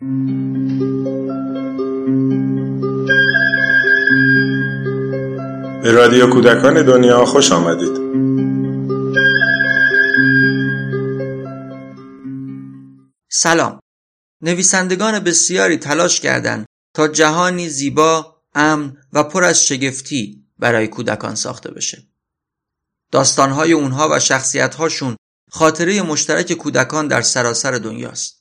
به رادیو کودکان دنیا خوش آمدید سلام نویسندگان بسیاری تلاش کردند تا جهانی زیبا، امن و پر از شگفتی برای کودکان ساخته بشه. داستانهای اونها و شخصیتهاشون خاطره مشترک کودکان در سراسر دنیاست.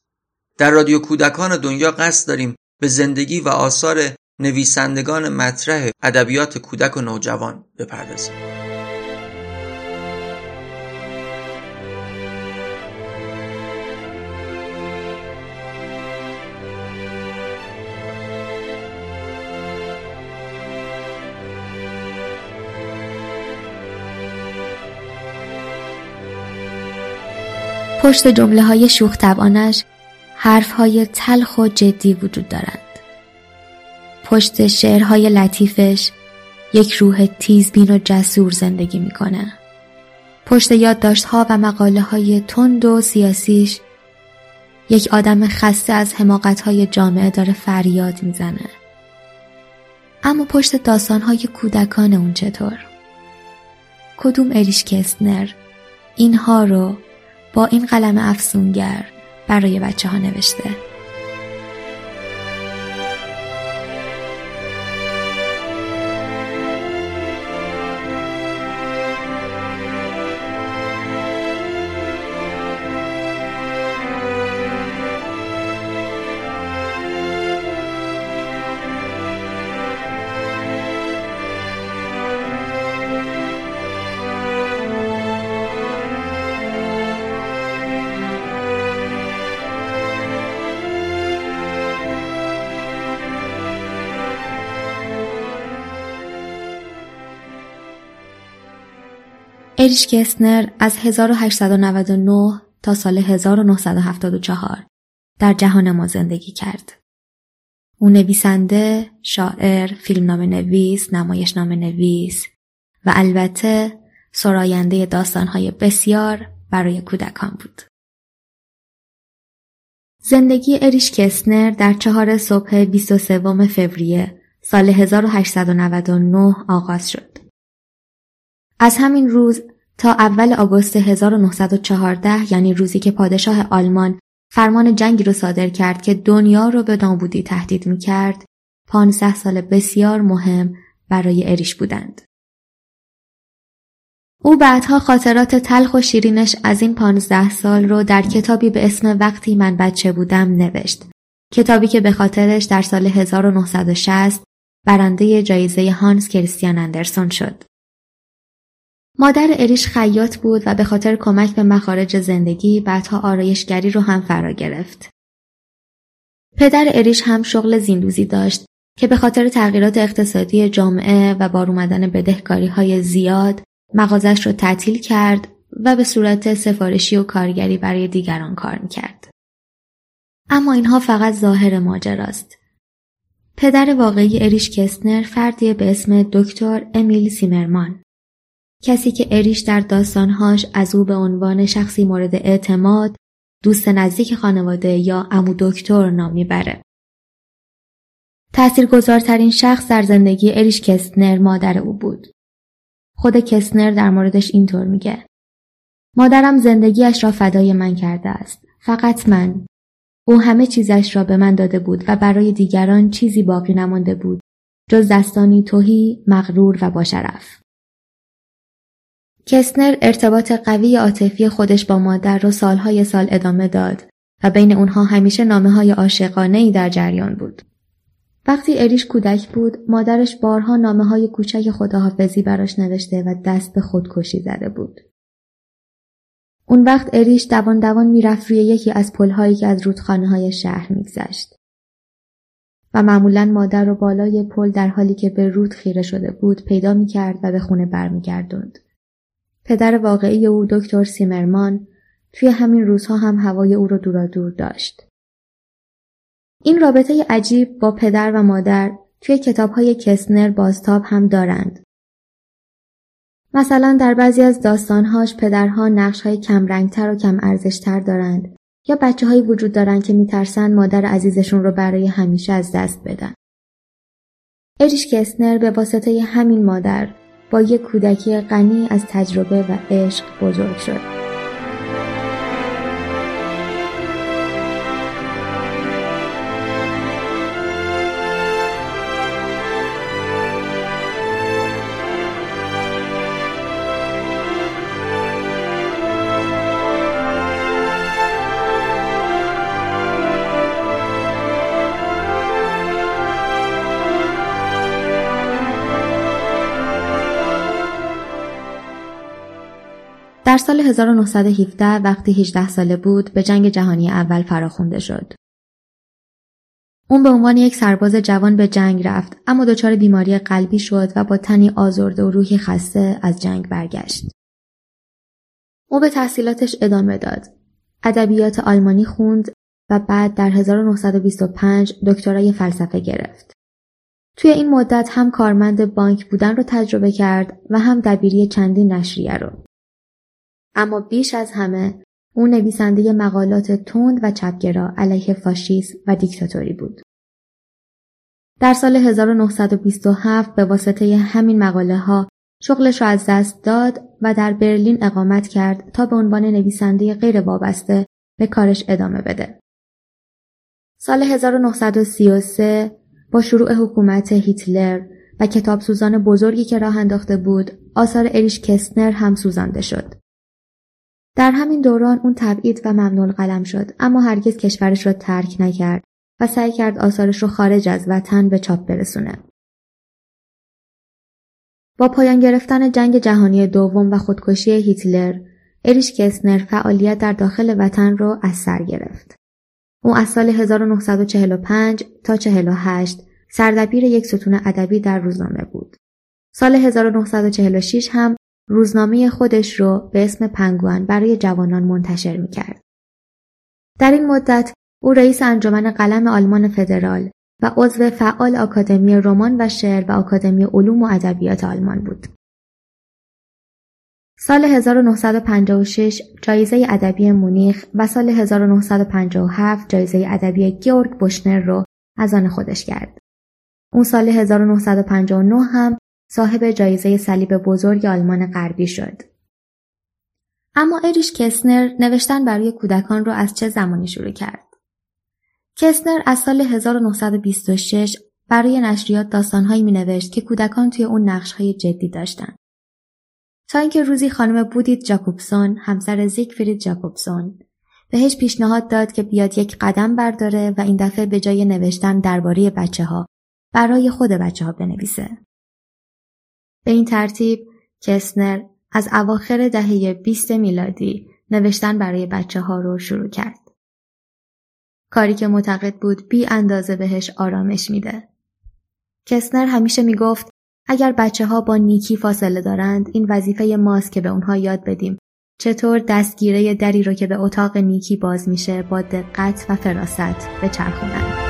در رادیو کودکان دنیا قصد داریم به زندگی و آثار نویسندگان مطرح ادبیات کودک و نوجوان بپردازیم. پشت جمله های شوخ طبعانش حرف های تلخ و جدی وجود دارند. پشت شعرهای لطیفش یک روح تیزبین و جسور زندگی می‌کنه. پشت یادداشتها و مقاله های تند و سیاسیش یک آدم خسته از حماقت های جامعه داره فریاد می‌زنه. اما پشت داستان های کودکان اون چطور؟ کدوم اریش کستنر اینها رو با این قلم افسونگر برای بچه ها نوشته. اریش گسنر از 1899 تا سال 1974 در جهان ما زندگی کرد. او نویسنده، شاعر، فیلمنامه نویس، نمایشنامه نویس و البته سراینده داستانهای بسیار برای کودکان بود. زندگی اریش کسنر در چهار صبح 23 فوریه سال 1899 آغاز شد. از همین روز تا اول آگوست 1914 یعنی روزی که پادشاه آلمان فرمان جنگی رو صادر کرد که دنیا رو به نابودی تهدید می کرد 15 سال بسیار مهم برای اریش بودند. او بعدها خاطرات تلخ و شیرینش از این پانزده سال رو در کتابی به اسم وقتی من بچه بودم نوشت. کتابی که به خاطرش در سال 1960 برنده جایزه هانس کریستیان اندرسون شد. مادر اریش خیاط بود و به خاطر کمک به مخارج زندگی بعدها آرایشگری رو هم فرا گرفت. پدر اریش هم شغل زیندوزی داشت که به خاطر تغییرات اقتصادی جامعه و بار اومدن بدهکاری های زیاد مغازش رو تعطیل کرد و به صورت سفارشی و کارگری برای دیگران کار می‌کرد. اما اینها فقط ظاهر ماجراست. پدر واقعی اریش کستنر فردی به اسم دکتر امیل سیمرمان کسی که اریش در داستانهاش از او به عنوان شخصی مورد اعتماد، دوست نزدیک خانواده یا امو دکتر نام می‌بره. تاثیرگذارترین شخص در زندگی اریش کستنر مادر او بود. خود کسنر در موردش اینطور میگه. مادرم زندگیش را فدای من کرده است. فقط من. او همه چیزش را به من داده بود و برای دیگران چیزی باقی نمانده بود جز دستانی توهی، مغرور و باشرف. کسنر ارتباط قوی عاطفی خودش با مادر را سالهای سال ادامه داد و بین اونها همیشه نامه های عاشقانه در جریان بود. وقتی اریش کودک بود مادرش بارها نامه های کوچک خداحافظی براش نوشته و دست به خودکشی زده بود. اون وقت اریش دوان دوان می‌رفت روی یکی از پلهایی که از رودخانه های شهر میگذشت. و معمولا مادر رو بالای پل در حالی که به رود خیره شده بود پیدا می‌کرد و به خونه برمیگردوند. پدر واقعی او دکتر سیمرمان توی همین روزها هم هوای او را دورا دور داشت. این رابطه عجیب با پدر و مادر توی کتاب های کسنر بازتاب هم دارند. مثلا در بعضی از داستانهاش پدرها نقش های کم رنگتر و کم ارزشتر دارند یا بچه هایی وجود دارن که میترسن مادر عزیزشون رو برای همیشه از دست بدن. اریش کسنر به واسطه همین مادر با یک کودکی غنی از تجربه و عشق بزرگ شد. سال 1917 وقتی 18 ساله بود به جنگ جهانی اول فراخونده شد. اون به عنوان یک سرباز جوان به جنگ رفت اما دچار بیماری قلبی شد و با تنی آزرده و روحی خسته از جنگ برگشت. او به تحصیلاتش ادامه داد. ادبیات آلمانی خوند و بعد در 1925 دکترای فلسفه گرفت. توی این مدت هم کارمند بانک بودن رو تجربه کرد و هم دبیری چندین نشریه رو. اما بیش از همه او نویسنده مقالات تند و چپگرا علیه فاشیسم و دیکتاتوری بود. در سال 1927 به واسطه همین مقاله ها شغلش را از دست داد و در برلین اقامت کرد تا به عنوان نویسنده غیر وابسته به کارش ادامه بده. سال 1933 با شروع حکومت هیتلر و کتاب سوزان بزرگی که راه انداخته بود آثار اریش کستنر هم سوزانده شد. در همین دوران اون تبعید و ممنون قلم شد اما هرگز کشورش را ترک نکرد و سعی کرد آثارش رو خارج از وطن به چاپ برسونه. با پایان گرفتن جنگ جهانی دوم و خودکشی هیتلر، اریش کسنر فعالیت در داخل وطن را از سر گرفت. او از سال 1945 تا 48 سردبیر یک ستون ادبی در روزنامه بود. سال 1946 هم روزنامه خودش رو به اسم پنگوان برای جوانان منتشر می کرد. در این مدت او رئیس انجمن قلم آلمان فدرال و عضو فعال آکادمی رمان و شعر و آکادمی علوم و ادبیات آلمان بود. سال 1956 جایزه ادبی مونیخ و سال 1957 جایزه ادبی گیورگ بوشنر رو از آن خودش کرد. اون سال 1959 هم صاحب جایزه صلیب بزرگ آلمان غربی شد. اما اریش کسنر نوشتن برای کودکان را از چه زمانی شروع کرد؟ کسنر از سال 1926 برای نشریات داستانهایی می نوشت که کودکان توی اون نقشهای جدی داشتن. تا اینکه روزی خانم بودیت جاکوبسون همسر زیگفرید جاکوبسون بهش پیشنهاد داد که بیاد یک قدم برداره و این دفعه به جای نوشتن درباره بچه ها برای خود بچه ها بنویسه. به این ترتیب کسنر از اواخر دهه 20 میلادی نوشتن برای بچه ها رو شروع کرد. کاری که معتقد بود بی اندازه بهش آرامش میده. کسنر همیشه می‌گفت اگر بچه ها با نیکی فاصله دارند این وظیفه ماست که به اونها یاد بدیم چطور دستگیره دری رو که به اتاق نیکی باز میشه با دقت و فراست به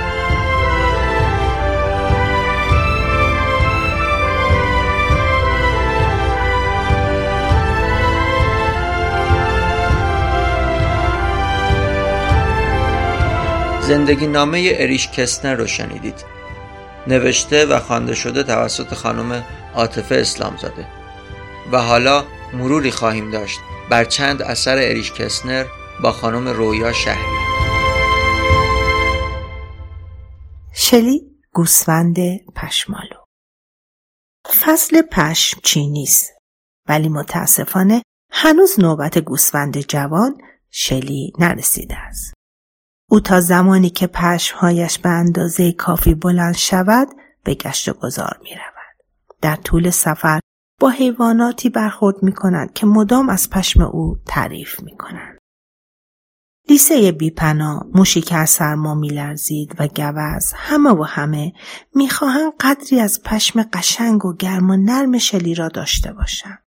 زندگی نامه اریش کسنر رو شنیدید. نوشته و خوانده شده توسط خانم عاطفه اسلام زاده. و حالا مروری خواهیم داشت بر چند اثر اریش کسنر با خانم رویا شهری. شلی گوسفند پشمالو. فصل پشم چی نیست ولی متاسفانه هنوز نوبت گوسفند جوان شلی نرسیده است. او تا زمانی که پشمهایش به اندازه کافی بلند شود به گشت و گذار می رود. در طول سفر با حیواناتی برخورد می کنند که مدام از پشم او تعریف می کنند. لیسه بیپنا موشی که از سرما میلرزید و گوز همه و همه می‌خواهند قدری از پشم قشنگ و گرم و نرم شلی را داشته باشند.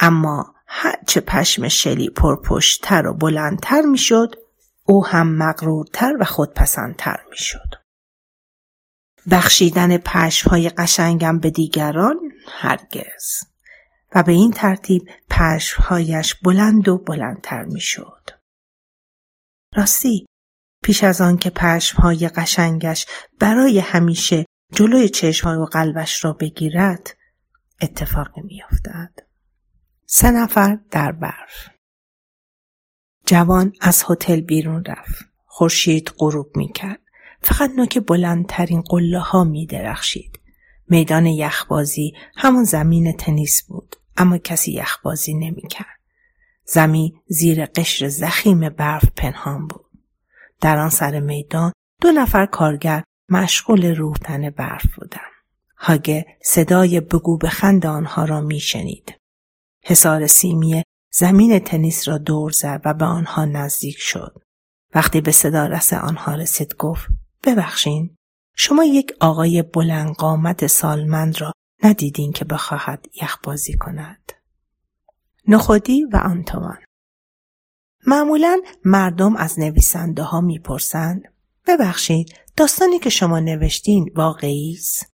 اما هرچه پشم شلی پرپشتتر و بلندتر می‌شد او هم مغرورتر و خودپسندتر می شد. بخشیدن پشمهای قشنگم به دیگران هرگز و به این ترتیب پشمهایش بلند و بلندتر می شد. راستی پیش از آن که پشمهای قشنگش برای همیشه جلوی چشمهای و قلبش را بگیرد اتفاقی میافتد سه نفر در برف جوان از هتل بیرون رفت خورشید غروب می‌کرد فقط نوک بلندترین قله ها می درخشید. میدان یخبازی همون زمین تنیس بود اما کسی یخبازی نمی کرد. زمین زیر قشر زخیم برف پنهان بود. در آن سر میدان دو نفر کارگر مشغول روفتن برف بودند. هاگه صدای بگو بخند آنها را میشنید. حصار سیمی زمین تنیس را دور زد و به آنها نزدیک شد. وقتی به صدا رس آنها رسید گفت ببخشین شما یک آقای بلند قامت سالمند را ندیدین که بخواهد یخبازی کند. نخودی و آنتوان معمولا مردم از نویسنده ها می‌پرسند ببخشید داستانی که شما نوشتین واقعی است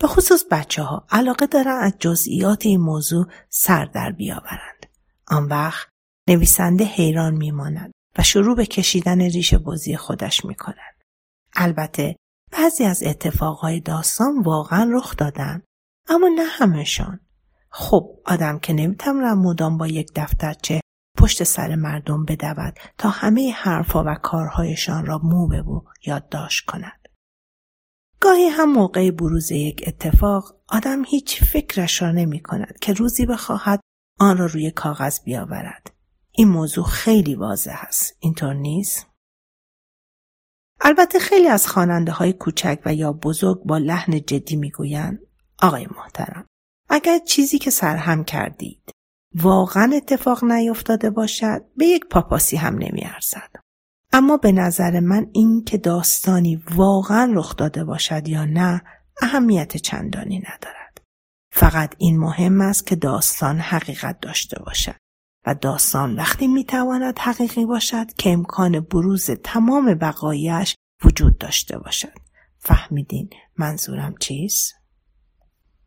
به خصوص بچه ها علاقه دارن از جزئیات این موضوع سر در بیاورند آن وقت نویسنده حیران میماند و شروع به کشیدن ریش بازی خودش می‌کند. البته بعضی از اتفاقهای داستان واقعا رخ دادن اما نه همهشان. خب آدم که نمی‌تواند مدام با یک دفترچه پشت سر مردم بدود تا همه حرفها و کارهایشان را مو ببو یادداشت کند. گاهی هم موقع بروز یک اتفاق آدم هیچ فکرش را نمی کند که روزی بخواهد آن را روی کاغذ بیاورد. این موضوع خیلی واضح است. اینطور نیست؟ البته خیلی از خواننده های کوچک و یا بزرگ با لحن جدی می‌گویند آقای محترم اگر چیزی که سرهم کردید واقعا اتفاق نیفتاده باشد به یک پاپاسی هم نمیارزد. اما به نظر من این که داستانی واقعا رخ داده باشد یا نه اهمیت چندانی ندارد. فقط این مهم است که داستان حقیقت داشته باشد و داستان وقتی می‌تواند حقیقی باشد که امکان بروز تمام بقایش وجود داشته باشد. فهمیدین منظورم چیست؟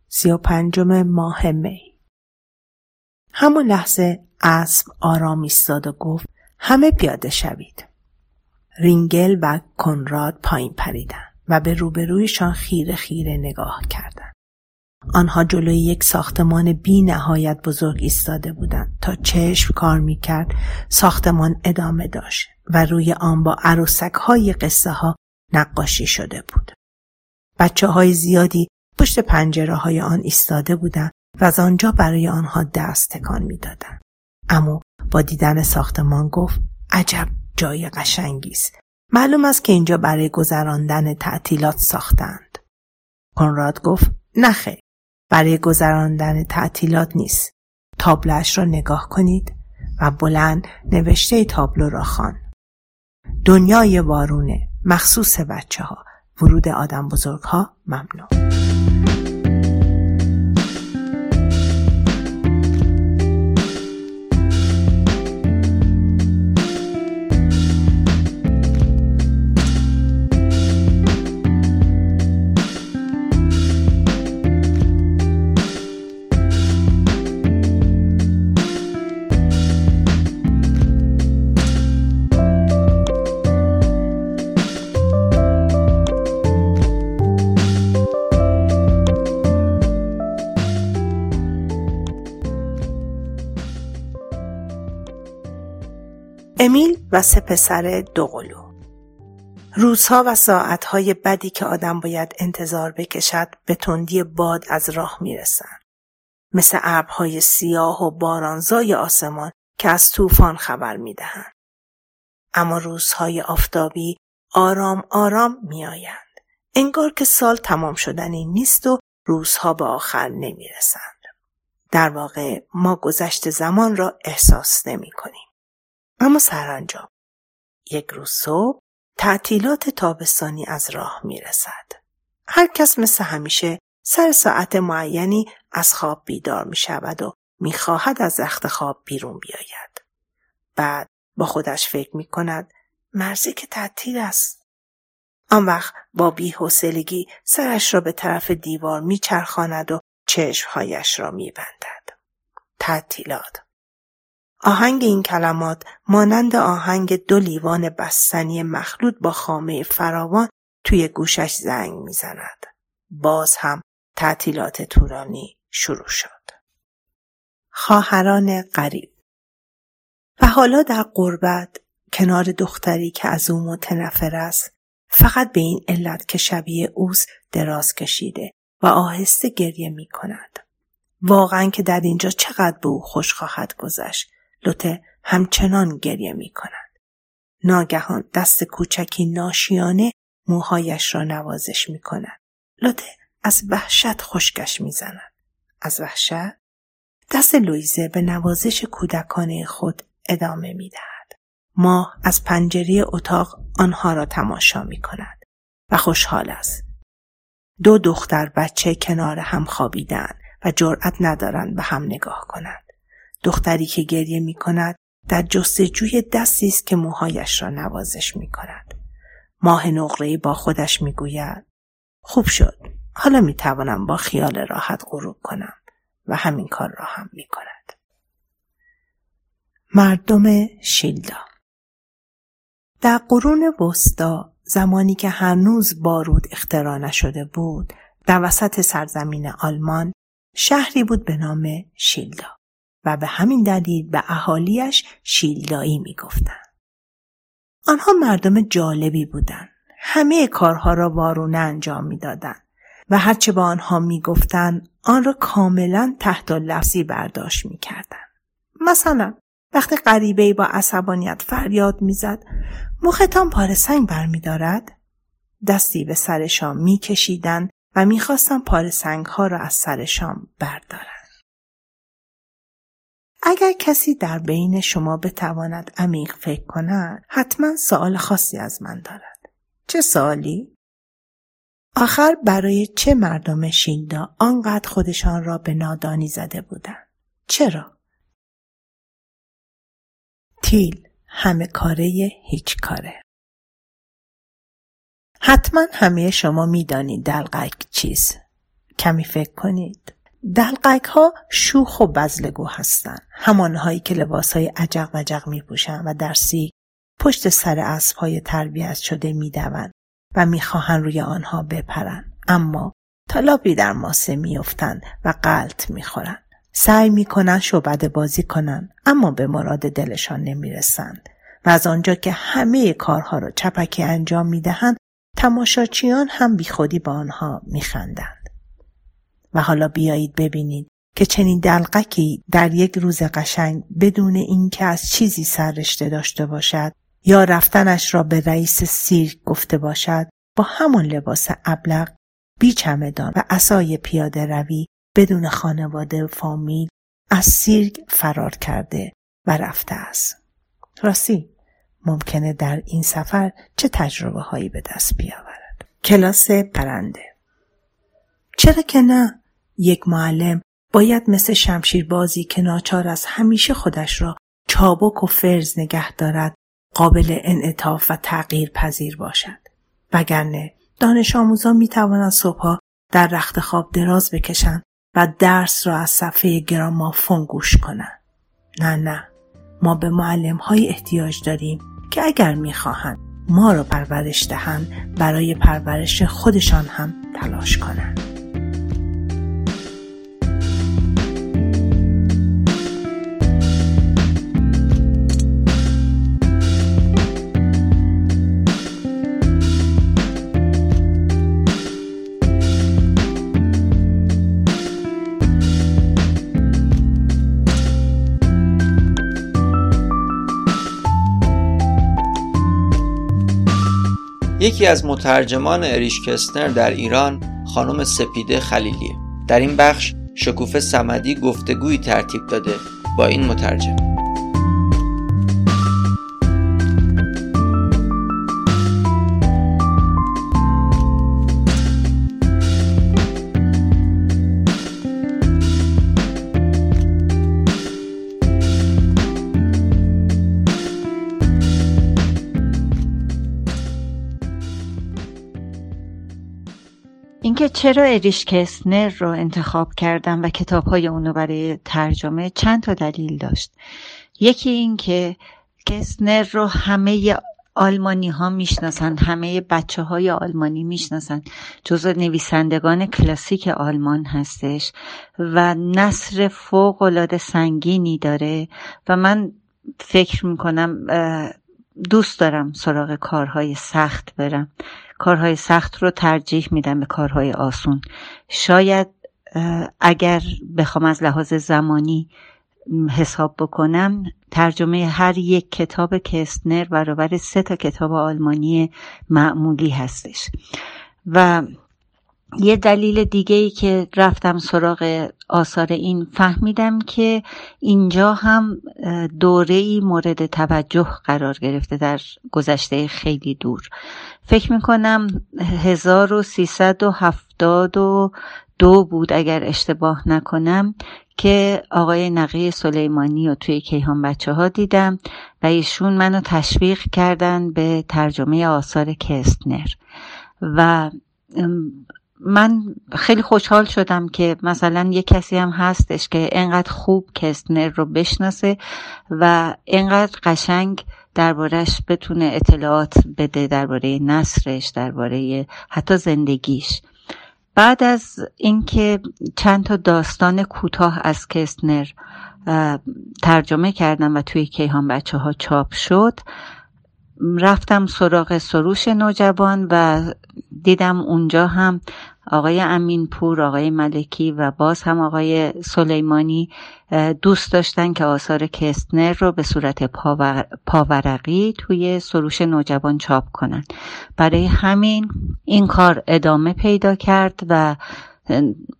سی و پنجم ماه می همون لحظه اسب آرام ایستاد و گفت همه پیاده شوید. رینگل و کنراد پایین پریدن و به روبرویشان خیره خیره نگاه کردند. آنها جلوی یک ساختمان بی نهایت بزرگ ایستاده بودند تا چشم کار می‌کرد ساختمان ادامه داشت و روی آن با عروسک های قصه ها نقاشی شده بود. بچه های زیادی پشت پنجره های آن ایستاده بودند و از آنجا برای آنها دست تکان می‌دادند. اما با دیدن ساختمان گفت عجب جای قشنگی است. معلوم است که اینجا برای گذراندن تعطیلات ساختند. کنراد گفت نخیر برای گذراندن تعطیلات نیست. تابلوش را نگاه کنید و بلند نوشته تابلو را خوان. دنیای وارونه مخصوص بچه ها ورود آدم بزرگ ها ممنوع. امیل و سه پسر دوقلو روزها و ساعتهای بدی که آدم باید انتظار بکشد به تندی باد از راه می‌رسن. مثل ابرهای سیاه و بارانزای آسمان که از طوفان خبر می‌دهند. اما روزهای آفتابی آرام آرام میآیند. انگار که سال تمام شدنی نیست و روزها به آخر نمی‌رسند. در واقع ما گذشت زمان را احساس نمی کنیم. اما سرانجام یک روز صبح تعطیلات تابستانی از راه می رسد. هر کس مثل همیشه سر ساعت معینی از خواب بیدار می شود و می خواهد از رخت خواب بیرون بیاید. بعد با خودش فکر می کند مرزی که تعطیل است. آن وقت با بیحوصلگی سرش را به طرف دیوار می چرخاند و چشمهایش را می بندد. تعطیلات آهنگ این کلمات مانند آهنگ دو لیوان بستنی مخلوط با خامه فراوان توی گوشش زنگ می‌زند. باز هم تعطیلات طولانی شروع شد. خواهران غریب و حالا در قربت کنار دختری که از او متنفر است فقط به این علت که شبیه اوس دراز کشیده و آهسته گریه می کند. واقعا که در اینجا چقدر به او خوش خواهد گذشت. لوته همچنان گریه می کند. ناگهان دست کوچکی ناشیانه موهایش را نوازش می کند. لوته از وحشت خشکش می زند. از وحشت؟ دست لویزه به نوازش کودکانه خود ادامه می دهد. ماه از پنجره اتاق آنها را تماشا می کند و خوشحال است. دو دختر بچه کنار هم خوابیدن و جرأت ندارند به هم نگاه کنند. دختری که گریه می کند در جستجوی دستی است که موهایش را نوازش می کند. ماه نقره با خودش می گوید خوب شد. حالا می توانم با خیال راحت غروب کنم و همین کار را هم می کند. مردم شیلدا در قرون وسطا زمانی که هنوز بارود اختراع نشده بود در وسط سرزمین آلمان شهری بود به نام شیلدا و به همین دلیل به اهالیش شیلدایی می‌گفتند. آنها مردم جالبی بودند. همه کارها را وارونه انجام می‌دادند و هرچه به آنها می‌گفتند آن را کاملا تحت لفظی برداشت می‌کردند. مثلا وقتی غریبه با عصبانیت فریاد می‌زد مختان پاره سنگ برمیدارد دستی به سر شام میکشیدند و می‌خواستند پاره سنگ ها را از سر شام بردارند. اگر کسی در بین شما بتواند عمیق فکر کند حتما سوال خاصی از من دارد. چه سوالی؟ آخر برای چه مردم شیلدا آنقدر خودشان را به نادانی زده بودند؟ چرا؟ تیل همه کاره هیچ کاره حتما همه شما می‌دانید دلقک چیز کمی فکر کنید دلقک ها شوخ و بزلگو هستند. همانهایی که لباس های عجق وجق می و در سی پشت سر اسب های تربیت شده می دوند و می‌خواهند روی آنها بپرند. اما تالابی در ماسه میافتند و قلط می‌خورند. سعی می‌کنند شعبده بازی کنند اما به مراد دلشان نمی‌رسند. و از آنجا که همه کارها را چپکی انجام می‌دهند تماشاچیان هم بیخودی با آنها میخندند. و حالا بیایید ببینید که چنین دلقکی در یک روز قشنگ بدون اینکه از چیزی سررشته داشته باشد یا رفتنش را به رئیس سیرک گفته باشد با همان لباس ابلق بی چمدان و اسای پیاده روی بدون خانواده و فامیل از سیرک فرار کرده و رفته است. راستی ممکنه در این سفر چه تجربه هایی به دست بیاورد. کلاس پرنده چرا که نه؟ یک معلم باید مثل شمشیر بازی که ناچار از همیشه خودش را چابک و فرز نگه دارد قابل انعطاف و تغییر پذیر باشد. وگرنه دانش آموزان می توانند صبحها در رخت خواب دراز بکشند و درس را از صفحه گرامافون گوش کنند. نه نه ما به معلم های احتیاج داریم که اگر می‌خواهند ما را پرورش دهند برای پرورش خودشان هم تلاش کنند. یکی از مترجمان اریش کستنر در ایران خانم سپیده خلیلیه در این بخش شکوفه سمدی گفتگویی ترتیب داده با این مترجم. چرا اریش کسنر رو انتخاب کردم و کتاب های اونو برای ترجمه چند تا دلیل داشت؟ یکی این که کسنر رو همه آلمانی ها می‌شناسن همه بچه های آلمانی می‌شناسن. جزو نویسندگان کلاسیک آلمان هستش و نصر فوق العاده سنگینی داره و من فکر می‌کنم دوست دارم سراغ کارهای سخت برم. کارهای سخت رو ترجیح میدم به کارهای آسون. شاید اگر بخوام از لحاظ زمانی حساب بکنم ترجمه هر یک کتاب کستنر برابر سه تا کتاب آلمانی معمولی هستش. و یه دلیل دیگه ای که رفتم سراغ آثار این فهمیدم که اینجا هم دوره ای مورد توجه قرار گرفته در گذشته خیلی دور. فکر می‌کنم 1372 بود اگر اشتباه نکنم که آقای نقی سلیمانی رو توی کیهان بچه ها دیدم و ایشون منو تشویق کردن به ترجمه آثار کستنر. و من خیلی خوشحال شدم که مثلا یه کسی هم هستش که انقدر خوب کستنر رو بشناسه و انقدر قشنگ دربارهش بتونه اطلاعات بده درباره نصرش درباره حتی زندگیش. بعد از اینکه چند تا داستان کوتاه از کستنر ترجمه کردم و توی کیهان بچه ها چاپ شد رفتم سراغ سروش نوجوان و دیدم اونجا هم آقای امین پور آقای ملکی و باز هم آقای سلیمانی دوست داشتن که آثار کستنر رو به صورت پاورقی توی سروش نوجوان چاپ کنن. برای همین این کار ادامه پیدا کرد و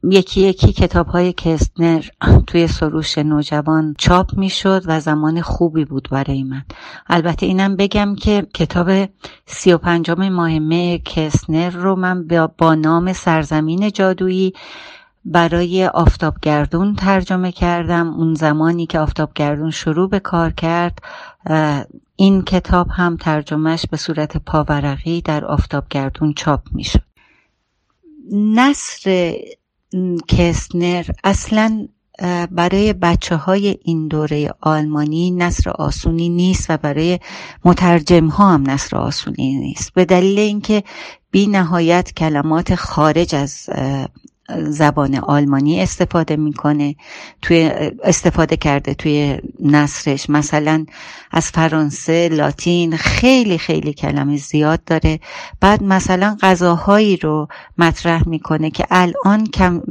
یکی یکی کتاب های کستنر توی سروش نوجوان چاپ می شد و زمان خوبی بود برای من. البته اینم بگم که کتاب سی و پنجم ماه کستنر رو من با نام سرزمین جادویی برای آفتابگردون ترجمه کردم. اون زمانی که آفتابگردون شروع به کار کرد این کتاب هم ترجمهش به صورت پاورقی در آفتابگردون چاپ می شد نصر کسنر اصلا برای بچه های این دوره آلمانی نصر آسونی نیست و برای مترجم ها هم نصر آسونی نیست. به دلیل اینکه بی نهایت کلمات خارج از زبان آلمانی استفاده می‌کنه توی استفاده کرده توی نصرش مثلا از فرانسه لاتین خیلی خیلی کلمه زیاد داره. بعد مثلا غذاهایی رو مطرح می‌کنه که الان کم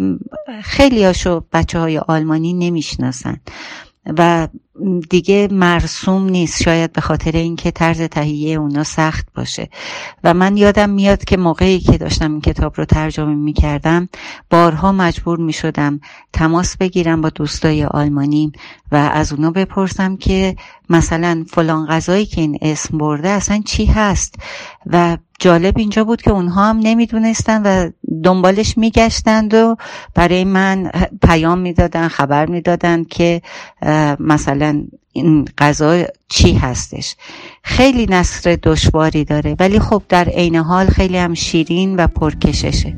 خیلی هاشو بچه های آلمانی نمی‌شناسن. و دیگه مرسوم نیست. شاید به خاطر اینکه طرز تهیه اونا سخت باشه. و من یادم میاد که موقعی که داشتم این کتاب رو ترجمه می‌کردم بارها مجبور می‌شدم تماس بگیرم با دوستای آلمانی و از اونا بپرسم که مثلا فلان غذایی که این اسم برده اصلا چی هست. و جالب اینجا بود که اونها هم نمی‌دونستن و دنبالش میگشتند و برای من پیام می‌دادن خبر می‌دادن که مثلا این غذا چی هستش. خیلی نصر دشواری داره ولی خب در عین حال خیلی هم شیرین و پرکششه.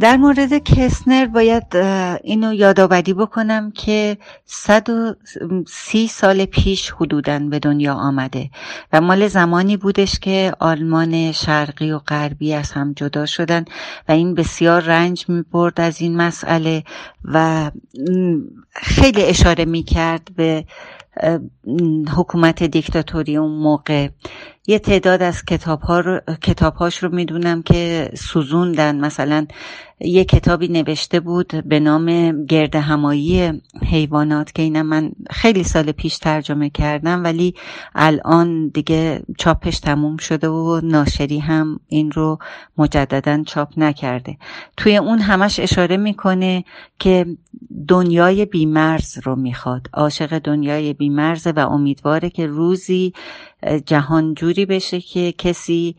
در مورد کسنر باید اینو یادآوری بکنم که 130 سال پیش حدودا به دنیا آمده و مال زمانی بودش که آلمان شرقی و غربی از هم جدا شدن و این بسیار رنج می برد از این مسئله و خیلی اشاره می کرد به حکومت دیکتاتوری اون موقع. یه تعداد از کتاب, ها رو، کتاب رو می‌دونم که سوزوندن مثلا یه کتابی نوشته بود به نام گرد همایی حیوانات که اینم من خیلی سال پیش ترجمه کردم ولی الان دیگه چاپش تموم شده و ناشری هم این رو مجددا چاپ نکرده. توی اون همش اشاره می‌کنه که دنیای بیمرز رو می‌خواد. عاشق دنیای بیمرز و امیدواره که روزی جهان جوری بشه که کسی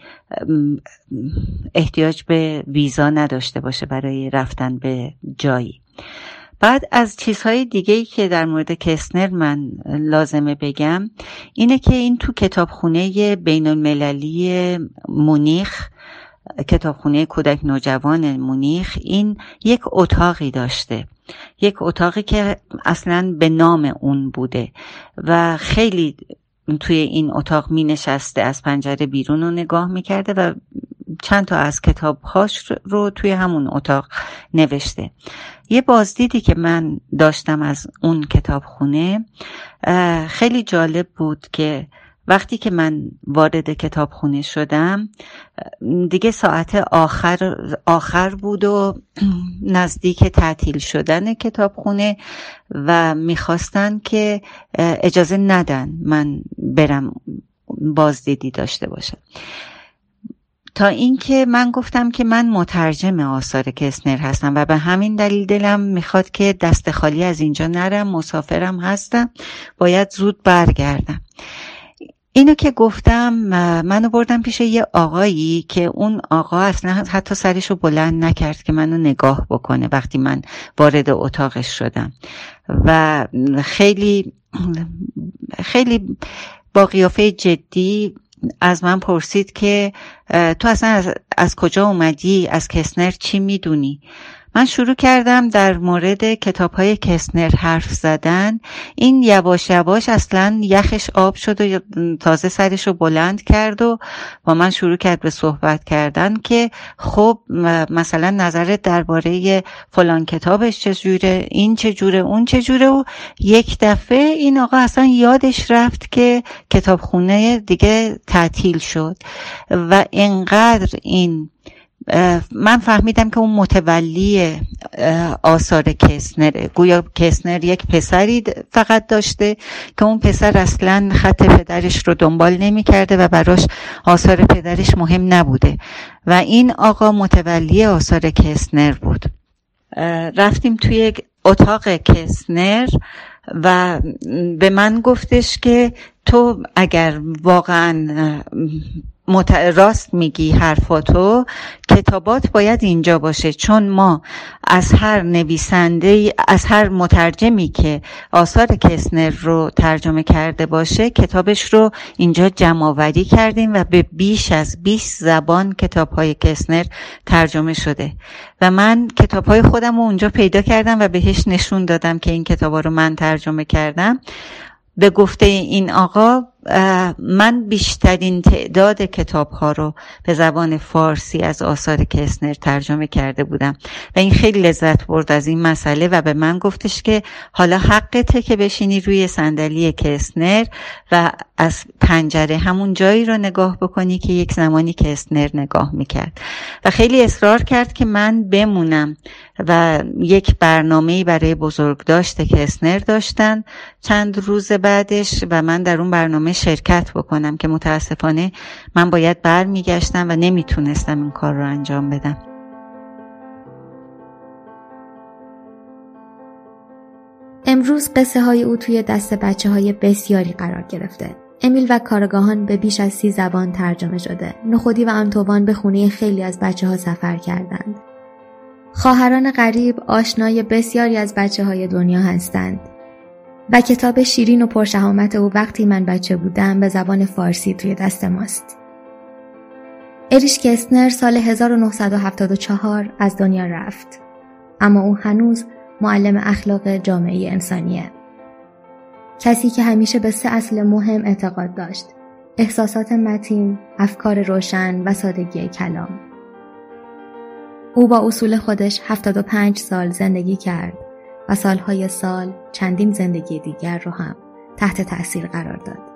احتیاج به ویزا نداشته باشه. برای رفتن به جایی. بعد از چیزهای دیگه ای که در مورد کسنر من لازمه بگم اینه که این تو کتابخونه بین المللی مونیخ کتابخونه کودک نوجوان مونیخ این یک اتاقی داشته. یک اتاقی که اصلا به نام اون بوده و خیلی توی این اتاق می نشسته از پنجره بیرون رو نگاه می کرده و چند تا از کتابهاش رو توی همون اتاق نوشته. یه بازدیدی که من داشتم از اون کتابخونه خیلی جالب بود که وقتی که من وارد کتابخونه شدم دیگه ساعت آخر, آخر بود و نزدیک تعطیل شدن کتابخونه و می‌خواستن که اجازه ندن من برم بازدیدی داشته باشم. تا اینکه من گفتم که من مترجم آثار کسنر هستم و به همین دلیل دلم می‌خواد که دست خالی از اینجا نرم مسافرم هستم باید زود برگردم. اینو که گفتم منو بردم پیش یه آقایی که اون آقا اصلا حتی سرشو بلند نکرد که منو نگاه بکنه وقتی من وارد اتاقش شدم. و خیلی خیلی با قیافه جدی از من پرسید که تو اصلا از, از کجا اومدی؟ از کسنر چی می‌دونی؟ من شروع کردم در مورد کتاب های کسنر حرف زدن. این یواش یواش اصلا یخش آب شد و تازه سرش رو بلند کرد و با من شروع کرد به صحبت کردن که خب مثلا نظرت درباره فلان کتابش چجوره این چجوره اون چجوره و یک دفعه این آقا اصلا یادش رفت که کتابخونه دیگه تعطیل شد. و انقدر این من فهمیدم که اون متولی آثار کسنره گویا کسنر یک پسری فقط داشته که اون پسر اصلا خط پدرش رو دنبال نمی کرده و براش آثار پدرش مهم نبوده. و این آقا متولی آثار کسنر بود. رفتیم توی اتاق کسنر و به من گفتش که تو اگر واقعا راست میگی حرفاتو. کتابات باید اینجا باشه چون ما از هر نویسنده از هر مترجمی که آثار کسنر رو ترجمه کرده باشه کتابش رو اینجا جمع کردیم و به بیش از 20 زبان کتاب های کسنر ترجمه شده. و من کتاب های خودم رو اونجا پیدا کردم و بهش نشون دادم که این کتاب رو من ترجمه کردم. به گفته این آقا من بیشترین تعداد کتاب ها رو به زبان فارسی از آثار کسنر ترجمه کرده بودم. و این خیلی لذت برد از این مسئله و به من گفتش که حالا حقته که بشینی روی صندلی کسنر و از پنجره همون جایی رو نگاه بکنی که یک زمانی کسنر نگاه می‌کرد. و خیلی اصرار کرد که من بمونم و یک برنامه برای بزرگداشت کسنر داشتن. چند روز بعدش و من در اون برنامه شرکت بکنم که متاسفانه من باید برمیگشتم و نمی‌تونستم این کار رو انجام بدم. امروز قصه های او توی دست بچه های بسیاری قرار گرفته. امیل و کارگاهان به بیش از سی زبان ترجمه شده. نخودی و آنتوان به خونه خیلی از بچه ها سفر کردند. خواهران غریب آشنای بسیاری از بچه های دنیا هستند. و کتاب شیرین و پرشهامت او وقتی من بچه بودم به زبان فارسی توی دست ماست. اریش کسنر سال 1974 از دنیا رفت. اما او هنوز معلم اخلاق جامعه انسانیه. کسی که همیشه به سه اصل مهم اعتقاد داشت. احساسات متین، افکار روشن و سادگی کلام. او با اصول خودش 75 سال زندگی کرد و سالهای سال چندین زندگی دیگر رو هم تحت تأثیر قرار داد.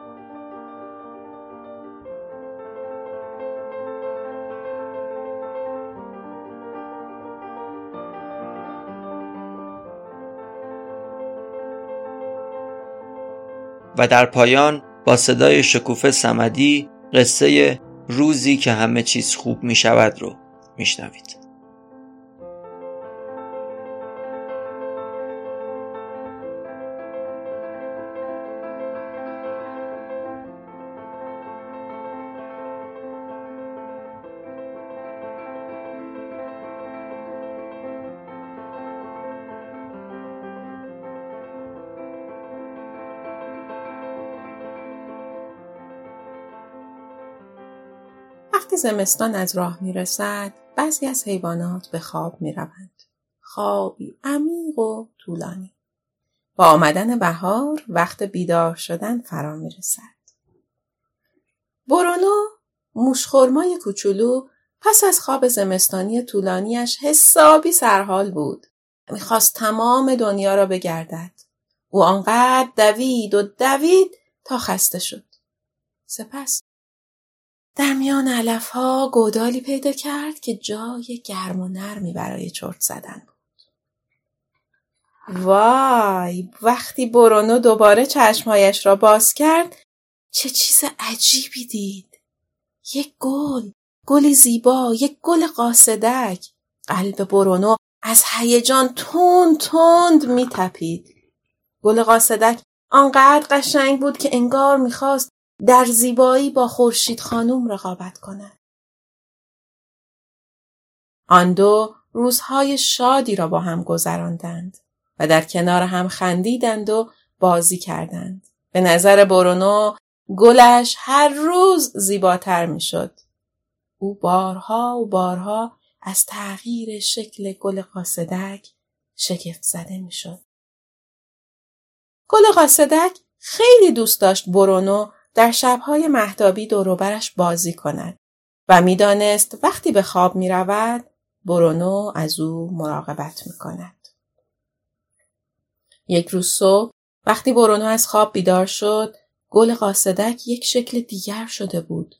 و در پایان با صدای شکوفه سمدی قصه روزی که همه چیز خوب می شود رو میشنوید. وقتی زمستان از راه می رسد بعضی از حیوانات به خواب می روند. خوابی عمیق و طولانی. با آمدن بهار وقت بیدار شدن فرا می رسد. برونو موشخورمای کوچولو پس از خواب زمستانی طولانیش حسابی سرحال بود. می‌خواست تمام دنیا را بگردد. او آنقدر دوید و دوید تا خسته شد. سپس در میان علف ها گودالی پیدا کرد که جای گرم و نرمی برای چرت زدن بود. وای وقتی برونو دوباره چشمهایش را باز کرد چه چیز عجیبی دید. یک گل گلی زیبا یک گل قاصدک قلب برونو از هیجان تند تند می تپید. گل قاصدک آنقدر قشنگ بود که انگار می‌خواست در زیبایی با خورشید خانوم رقابت کند. آن دو روزهای شادی را با هم گذراندند و در کنار هم خندیدند و بازی کردند. به نظر برونو گلش هر روز زیباتر می‌شد. او بارها و بارها از تغییر شکل گل قاصدک شگفت زده می‌شد. گل قاصدک خیلی دوست داشت برونو در شبهای محتابی دوروبرش بازی کند و می‌دانست وقتی به خواب می رود برونو از او مراقبت می کند. یک روز صبح وقتی برونو از خواب بیدار شد گل قاصدک یک شکل دیگر شده بود.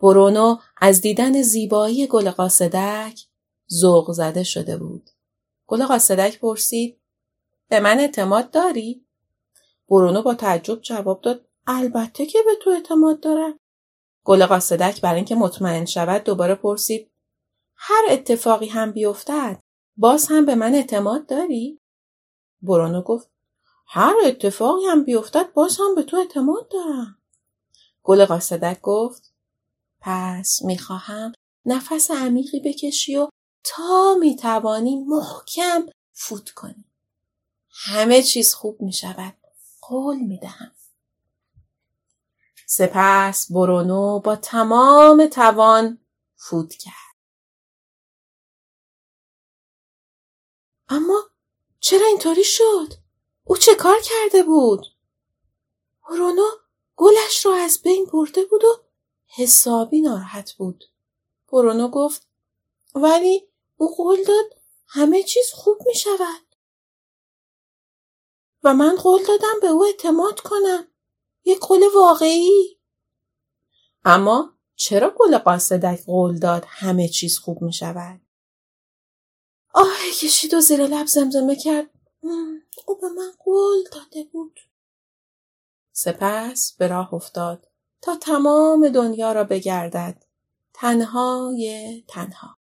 برونو از دیدن زیبایی گل قاصدک ذوق زده شده بود. گل قاصدک پرسید به من اعتماد داری؟ برونو با تعجب جواب داد البته که به تو اعتماد دارم. گل قاصدک برای اینکه مطمئن شود دوباره پرسید هر اتفاقی هم بیفتد باز هم به من اعتماد داری؟ برونو گفت هر اتفاقی هم بیفتد باز هم به تو اعتماد دارم. گل قاصدک گفت پس می‌خواهم نفس عمیقی بکشی و تا می‌توانی محکم فوت کنی. همه چیز خوب می‌شود. قول می‌دهم. سپس برونو با تمام توان فوت کرد. اما چرا اینطوری شد؟ او چه کار کرده بود؟ برونو گلش را از بین برده بود و حسابی ناراحت بود. برونو گفت ولی او قول داد همه چیز خوب می شود. و من قول دادم به او اعتماد کنم. یک گل واقعی؟ اما چرا گل قاصدک قول داد همه چیز خوب می شود؟ آه کشید و زیر لب زمزمه کرد. او به من قول داده بود. سپس به راه افتاد تا تمام دنیا را بگردد. تنهای تنها.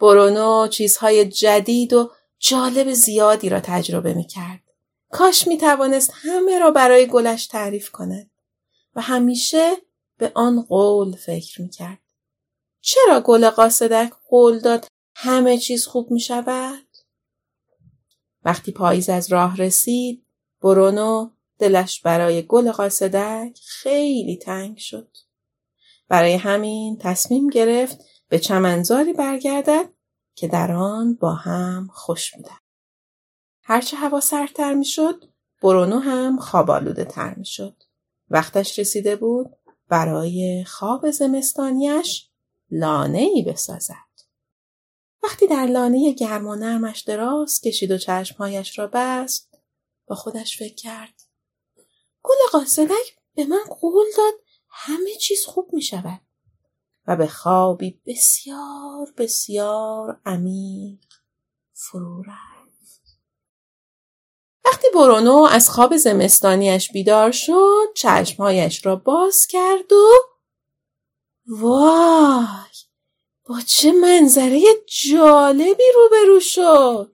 برونو چیزهای جدید و جالب زیادی را تجربه می کرد. کاش می توانست همه را برای گلش تعریف کند و همیشه به آن قول فکر می کرد. چرا گل قاصدک قول داد همه چیز خوب می شود؟ وقتی پاییز از راه رسید برونو دلش برای گل قاصدک خیلی تنگ شد. برای همین تصمیم گرفت به چمنزاری برگردد که در آن با هم خوش میدن. هرچه هوا سردتر می‌شد برونو هم خواب آلوده تر می‌شد. وقتش رسیده بود برای خواب زمستانیش لانه ای بسازد. وقتی در لانه گرم و نرمش دراز کشید و چشمهایش را بست با خودش فکر کرد. گل قاصدک به من قول داد همه چیز خوب می شود و به خوابی بسیار بسیار عمیق فرو رفت. برونو از خواب زمستانیش بیدار شد چشمهایش را باز کرد و وای با چه منظره جالبی روبرو شد.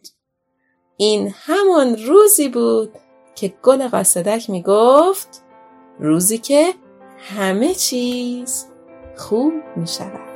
این همان روزی بود که گل قاصدک می گفت روزی که همه چیز خوب می شود